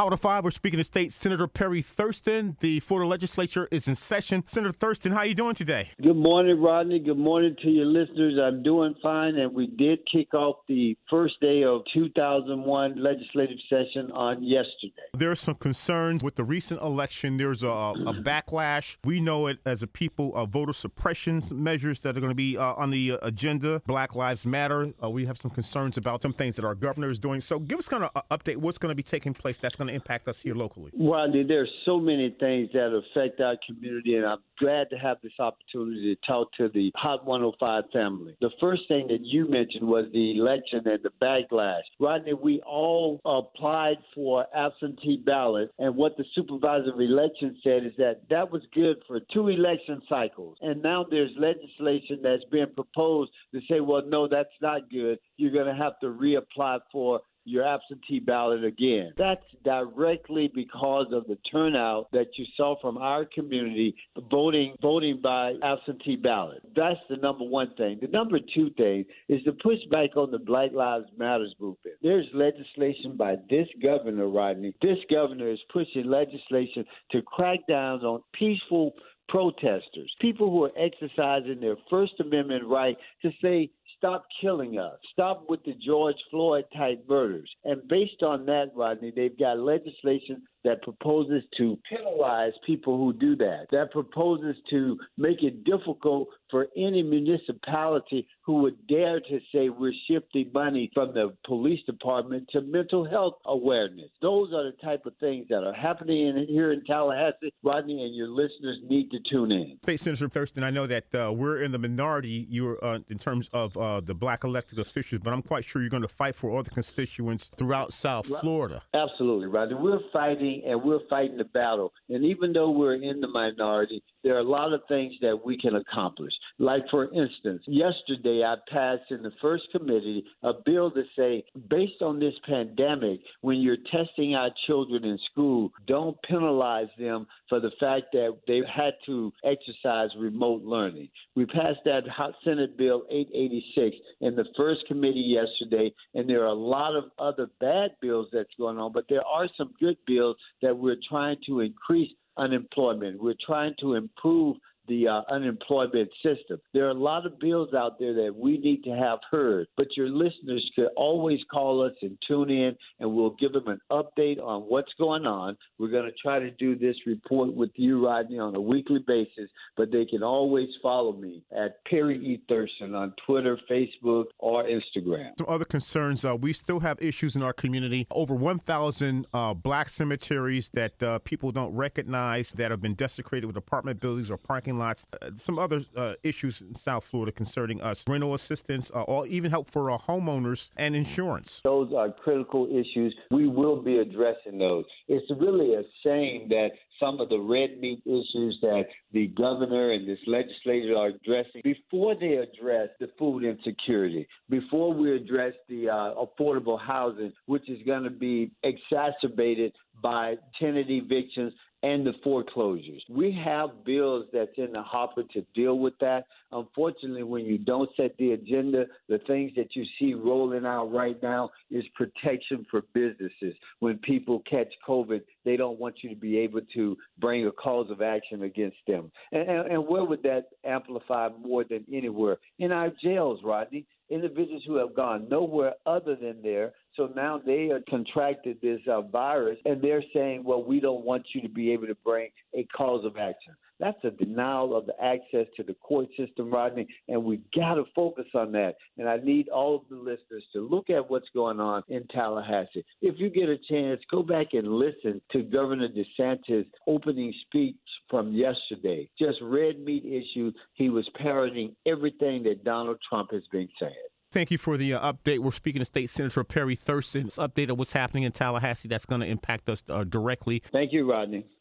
Howard of Five, we're speaking to State Senator Perry Thurston. The Florida legislature is in session. Senator Thurston, how are you doing today? Good morning, Rodney. Good morning to your listeners. I'm doing fine, and we did kick off the first day of 2001 legislative session on yesterday. There are some concerns with the recent election. There's a, a backlash. We know it as a people of voter suppression measures that are going to be uh, on the agenda. Black Lives Matter. Uh, we have some concerns about some things that our governor is doing. So give us kind of an update. What's going to be taking place that's going to impact us here locally? Rodney, there's so many things that affect our community, and I'm glad to have this opportunity to talk to the Hot 105 family. The first thing that you mentioned was the election and the backlash. Rodney, we all applied for absentee ballots, and what the supervisor of elections said is that that was good for two election cycles. And now there's legislation that's being proposed to say, well, no, that's not good. You're going to have to reapply for your absentee ballot again. That's directly because of the turnout that you saw from our community voting voting by absentee ballot. That's the number one thing. The number two thing is the push back on the Black Lives Matters movement. There's legislation by this governor, Rodney. This governor is pushing legislation to crack down on peaceful protesters, people who are exercising their First Amendment right to say stop killing us. Stop with the George Floyd type murders. And based on that, Rodney, they've got legislation that proposes to penalize people who do that, that proposes to make it difficult for any municipality who would dare to say we're shifting money from the police department to mental health awareness. Those are the type of things that are happening in, here in Tallahassee, Rodney, and your listeners need to tune in. State Senator Thurston, I know that uh, we're in the minority you're, uh, in terms of uh, the black elected officials, but I'm quite sure you're going to fight for all the constituents throughout South Florida. Absolutely, Rodney. We're fighting and we're fighting the battle. And even though we're in the minority, there are a lot of things that we can accomplish. Like, for instance, yesterday I passed in the first committee a bill to say, based on this pandemic, when you're testing our children in school, don't penalize them for the fact that they've had to exercise remote learning. We passed that Senate Bill 886 in the first committee yesterday, and there are a lot of other bad bills that's going on, but there are some good bills that we're trying to increase unemployment. We're trying to improve the uh, unemployment system. There are a lot of bills out there that we need to have heard, but your listeners could always call us and tune in, and we'll give them an update on what's going on. We're going to try to do this report with you, Rodney, on a weekly basis, but they can always follow me at Perry E. Thurston on Twitter, Facebook, or Instagram. Some other concerns uh, we still have issues in our community. Over 1,000 uh, black cemeteries that uh, people don't recognize that have been desecrated with apartment buildings or parking lots. Uh, some other uh, issues in South Florida concerning us rental assistance, uh, or even help for our homeowners and insurance. Those are critical issues. We will be addressing those. It's really a shame that some of the red meat issues that the governor and this legislature are addressing before they address the food insecurity, before we address the uh, affordable housing, which is going to be exacerbated by tenant evictions and the foreclosures. We have bills that's in the hopper to deal with that. Unfortunately, when you don't set the agenda, the things that you see rolling out right now is protection for businesses. When people catch COVID, they don't want you to be able to bring a cause of action against them. And, and, and where would that amplify more than anywhere? In our jails, Rodney individuals who have gone nowhere other than there. So now they have contracted this uh, virus, and they're saying, well, we don't want you to be able to bring a cause of action. That's a denial of the access to the court system, Rodney, and we've got to focus on that. And I need all of the listeners to look at what's going on in Tallahassee. If you get a chance, go back and listen to Governor DeSantis' opening speech from yesterday. Just red meat issue. He was parroting everything that Donald Trump has been saying. Thank you for the uh, update. We're speaking to State Senator Perry Thurston. Update of what's happening in Tallahassee that's going to impact us uh, directly. Thank you, Rodney.